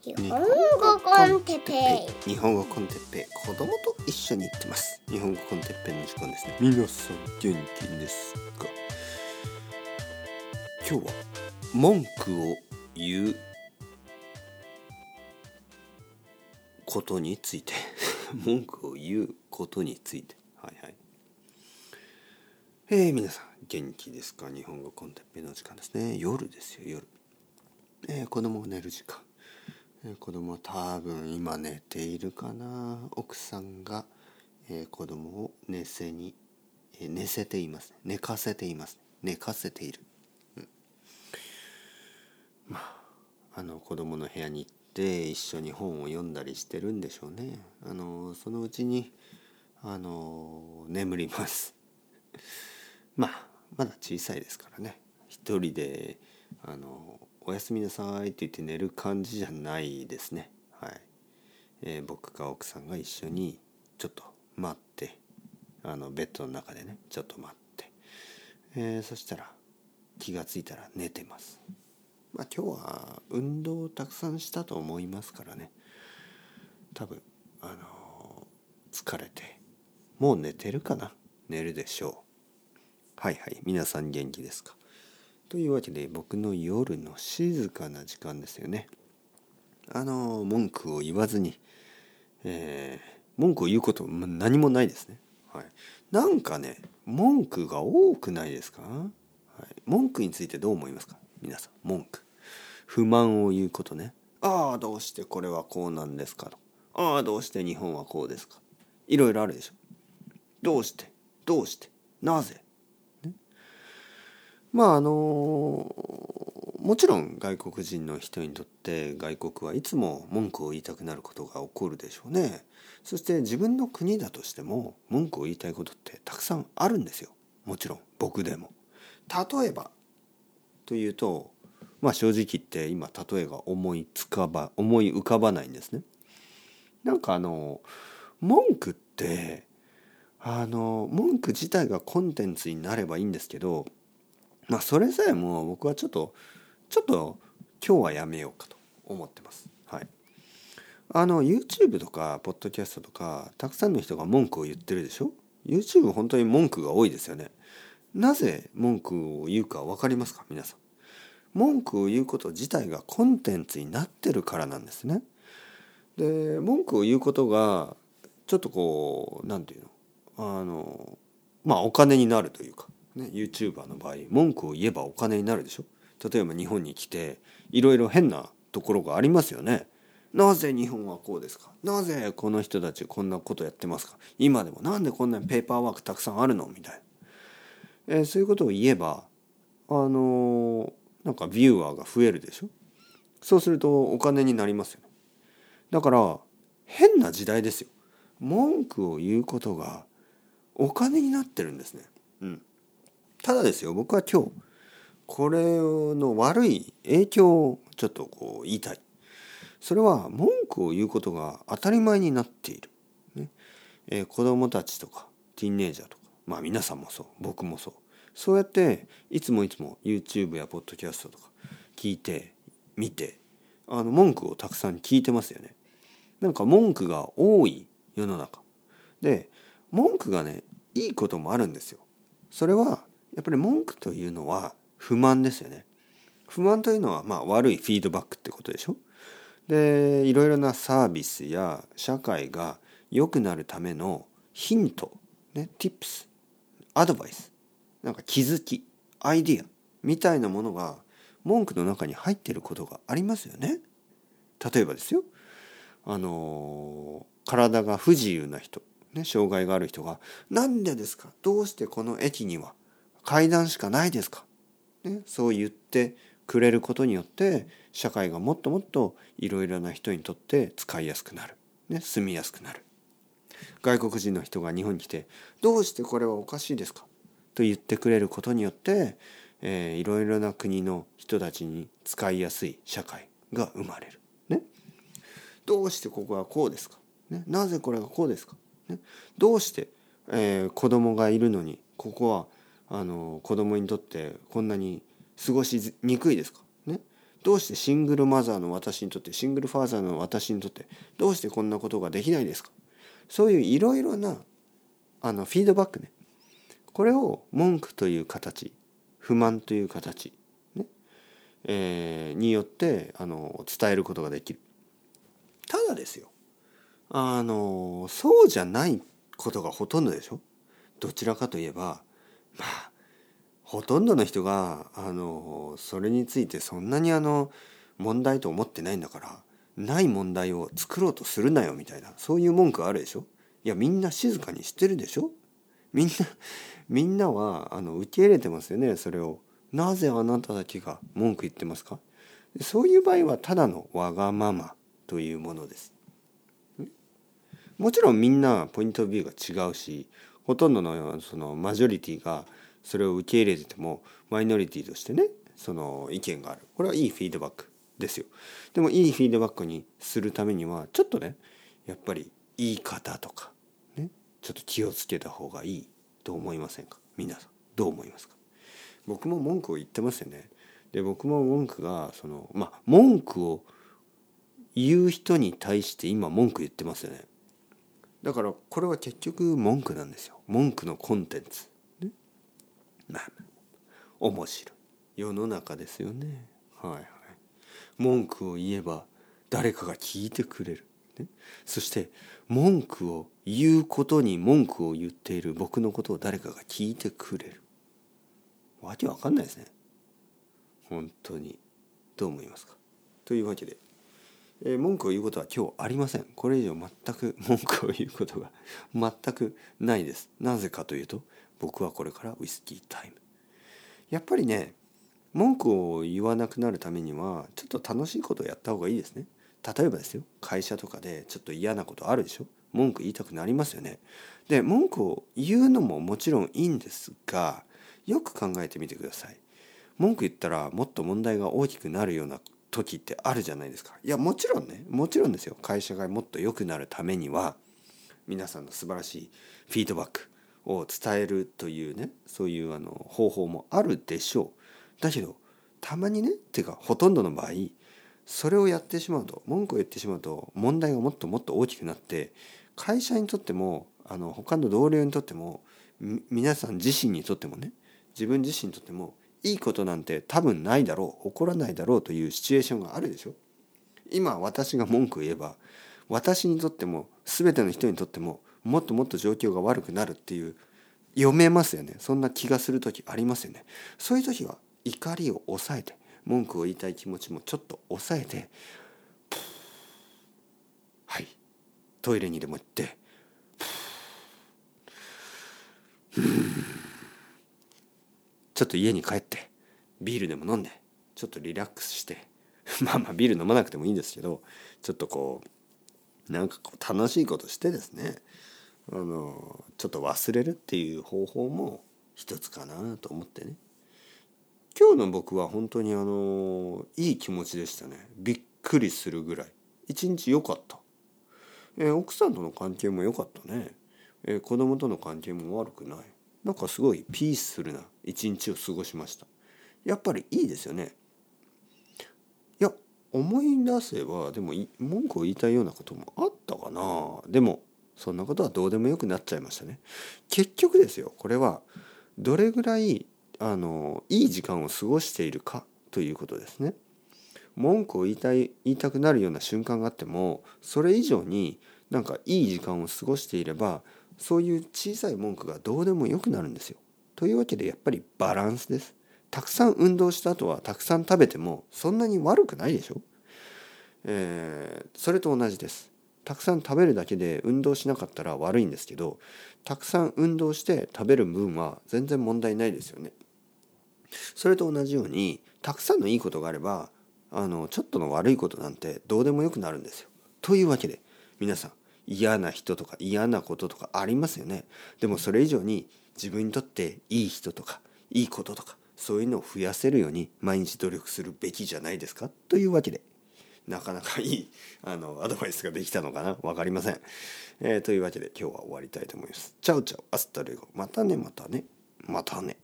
日本語コンテッペイ。日本語コンテッペイ。子供と一緒に行ってます。日本語コンテッペイの時間ですね。皆さん元気ですか今日は文句を言うことについて。文句を言うことについて。はいはい。えー、皆さん元気ですか？日本語コンテッペイの時間ですね。夜ですよ夜。えー、子供が寝る時間子供は多分今寝ているかな。奥さんが、えー、子供を寝せに、えー、寝せています、寝かせています、寝かせている、うん、まああの子供の部屋に行って一緒に本を読んだりしてるんでしょうね。あのそのうちにあの眠ります。まあまだ小さいですからね。一人であのおやすみなさい」って言って寝る感じじゃないですね。はい、えー、僕か奥さんが一緒にちょっと待って。あのベッドの中でねちょっと待って、えー、そしたら気が付いたら寝てます。まあ今日は運動をたくさんしたと思いますからね。多分あのー、疲れてもう寝てるかな？寝るでしょう。はいはい皆さん元気ですか？というわけで僕の夜の静かな時間ですよね。あの文句を言わずに、えー、文句を言うこと何もないですね。はい、なんかね文句が多くないですか、はい、文句についてどう思いますか？皆さん文句。不満を言うことね。ああどうしてこれはこうなんですかと。ああどうして日本はこうですか？いろいろあるでしょ。どうして？どうして？なぜ？まああのもちろん外国人の人にとって外国はいつも文句を言いたくなることが起こるでしょうね。そして自分の国だとしても文句を言いたいことってたくさんあるんですよ。もちろん僕でも。例えばというとまあ正直言って今例えが思いつかば思い浮かばないんですね。なんかあの文句ってあの文句自体がコンテンツになればいいんですけどまあそれさえも僕はちょっとちょっと今日はやめようかと思ってます。はい。あの YouTube とかポッドキャストとかたくさんの人が文句を言ってるでしょ ?YouTube 本当に文句が多いですよね。なぜ文句を言うか分かりますか？皆さん。文句を言うこと自体がコンテンツになってるからなんですね。で文句を言うことがちょっとこう何て言うの？あのまあお金になるというかね、YouTuber の場合文句を言えばお金になるでしょ？例えば日本に来ていろいろ変なところがありますよね。なぜ日本はこうですか？なぜこの人たちこんなことやってますか？今でも。なんでこんなにペーパーワークたくさんあるの？みたいな、えー、そういうことを言えばあのー、なんかビューアーが増えるでしょ？そうするとお金になりますよね。だから変な時代ですよ。文句を言うことがお金になってるんですね。うん。ただですよ僕は今日これの悪い影響をちょっとこう言いたい。それは文句を言うことが当たり前になっている。ねえー、子供たちとかティーンネイジャーとかまあ皆さんもそう僕もそうそうやっていつもいつも YouTube やポッドキャストとか聞いて見てあの文句をたくさん聞いてますよね。なんか文句が多い世の中で文句がねいいこともあるんですよ。それはやっぱり文句というのは不満ですよね。不満というのはまあ悪いフィードバックってことでしょ？でいろいろなサービスや社会が良くなるためのヒント、ね、tips アドバイスなんか気づきアイディアみたいなものが文句の中に入ってることがありますよね。例えばですよあの体が不自由な人、ね、障害がある人が「なんでですか？どうしてこの駅には階段しかないですか、ね、そう言ってくれることによって社会がもっともっといろいろな人にとって使いやすくなる、ね、住みやすくなる。外国人の人が日本に来て「どうしてこれはおかしいですか?」と言ってくれることによって、いろいろな国の人たちに使いやすい社会が生まれる。ね、どうしてここはこうですか、ね、なぜこれがこうですか、ね、どうして、えー、子供がいるのにここはあの子供にとってこんなに過ごしにくいですか？ね？どうしてシングルマザーの私にとってシングルファーザーの私にとってどうしてこんなことができないですか？そういういろいろなあのフィードバックね。これを文句という形不満という形、ね？えー、によってあの伝えることができる。ただですよ。あのそうじゃないことがほとんどでしょ？どちらかといえばまあほとんどの人があのそれについてそんなにあの問題と思ってないんだからない問題を作ろうとするなよみたいなそういう文句あるでしょ？いやみんな静かにしてるでしょ？みんな みんなはあの受け入れてますよねそれを。なぜあなただけが文句言ってますか？そういう場合はただのわがままというものです。もちろんみんなポイントビューが違うしほとんどのそのマジョリティがそれを受け入れててもマイノリティとしてねその意見がある。これはいいフィードバックですよ。でもいいフィードバックにするためにはちょっとねやっぱり言い方とかねちょっと気をつけた方がいいと思いませんか？皆さん。どう思いますか？僕も文句を言ってますよね。で僕も文句がそのまあ文句を言う人に対して今文句言ってますよね。だからこれは結局文句なんですよ。文句のコンテンツ。まあ面白い。世の中ですよね。はいはい。文句を言えば誰かが聞いてくれる、ね、そして文句を言うことに文句を言っている。僕のことを誰かが聞いてくれる。わけわかんないですね。本当に。どう思いますか？というわけで、えー、文句を言うことは今日ありません。これ以上全く文句を言うことが 全くないです。なぜかというと僕はこれからウイスキータイム。やっぱりね文句を言わなくなるためにはちょっと楽しいことをやった方がいいですね。例えばですよ会社とかでちょっと嫌なことあるでしょ。文句言いたくなりますよね。で文句を言うのももちろんいいんですがよく考えてみてください。文句言ったらもっと問題が大きくなるような時ってあるじゃないですか。いやもちろんねもちろんですよ。会社がもっと良くなるためには皆さんの素晴らしいフィードバックを伝えるというねそういうあの方法もあるでしょう。だけどたまにねっていうかほとんどの場合それをやってしまうと文句を言ってしまうと問題がもっともっと大きくなって会社にとってもあの他の同僚にとっても皆さん自身にとってもね自分自身にとってもいいことなんて多分ないだろう起こらないだろうというシチュエーションがあるでしょ。今私が文句を言えば私にとっても全ての人にとってももっともっと状況が悪くなるっていう読めますよね。そんな気がする時ありますよね。そういう時は怒りを抑えて文句を言いたい気持ちもちょっと抑えてはい。トイレにでも行ってちょっと家に帰ってビールでも飲んでちょっとリラックスして まあまあビール飲まなくてもいいんですけどちょっとこうなんかこう楽しいことしてですねあのちょっと忘れるっていう方法も一つかなと思ってね。今日の僕は本当にあのいい気持ちでしたね。びっくりするぐらい。一日良かった、えー、奥さんとの関係も良かったね、えー、子供との関係も悪くない。なんかすごいピースフルな一日を過ごしましたやっぱりいいですよねいや思い出せばでも文句を言いたいようなこともあったかなでもそんなことはどうでもよくなっちゃいましたね。結局ですよこれはどれぐらいあのいい時間を過ごしているかということですね。文句を言いたい言いたくなるような瞬間があってもそれ以上になんかいい時間を過ごしていればそういう小さい文句がどうでもよくなるんですよ。というわけでやっぱりバランスです。たくさん運動した後はたくさん食べてもそんなに悪くないでしょ、えー、それと同じです。たくさん食べるだけで運動しなかったら悪いんですけどたくさん運動して食べる分は全然問題ないですよね。それと同じようにたくさんのいいことがあればあのちょっとの悪いことなんてどうでもよくなるんですよ。というわけで皆さん嫌な人とか嫌なこととかありますよね。でもそれ以上に自分にとっていい人とかいいこととかそういうのを増やせるように毎日努力するべきじゃないですか？というわけでなかなかいいあのアドバイスができたのかな？分かりません、えー、というわけで今日は終わりたいと思います。チャウチャウアスタレゴまたねまたねまたね。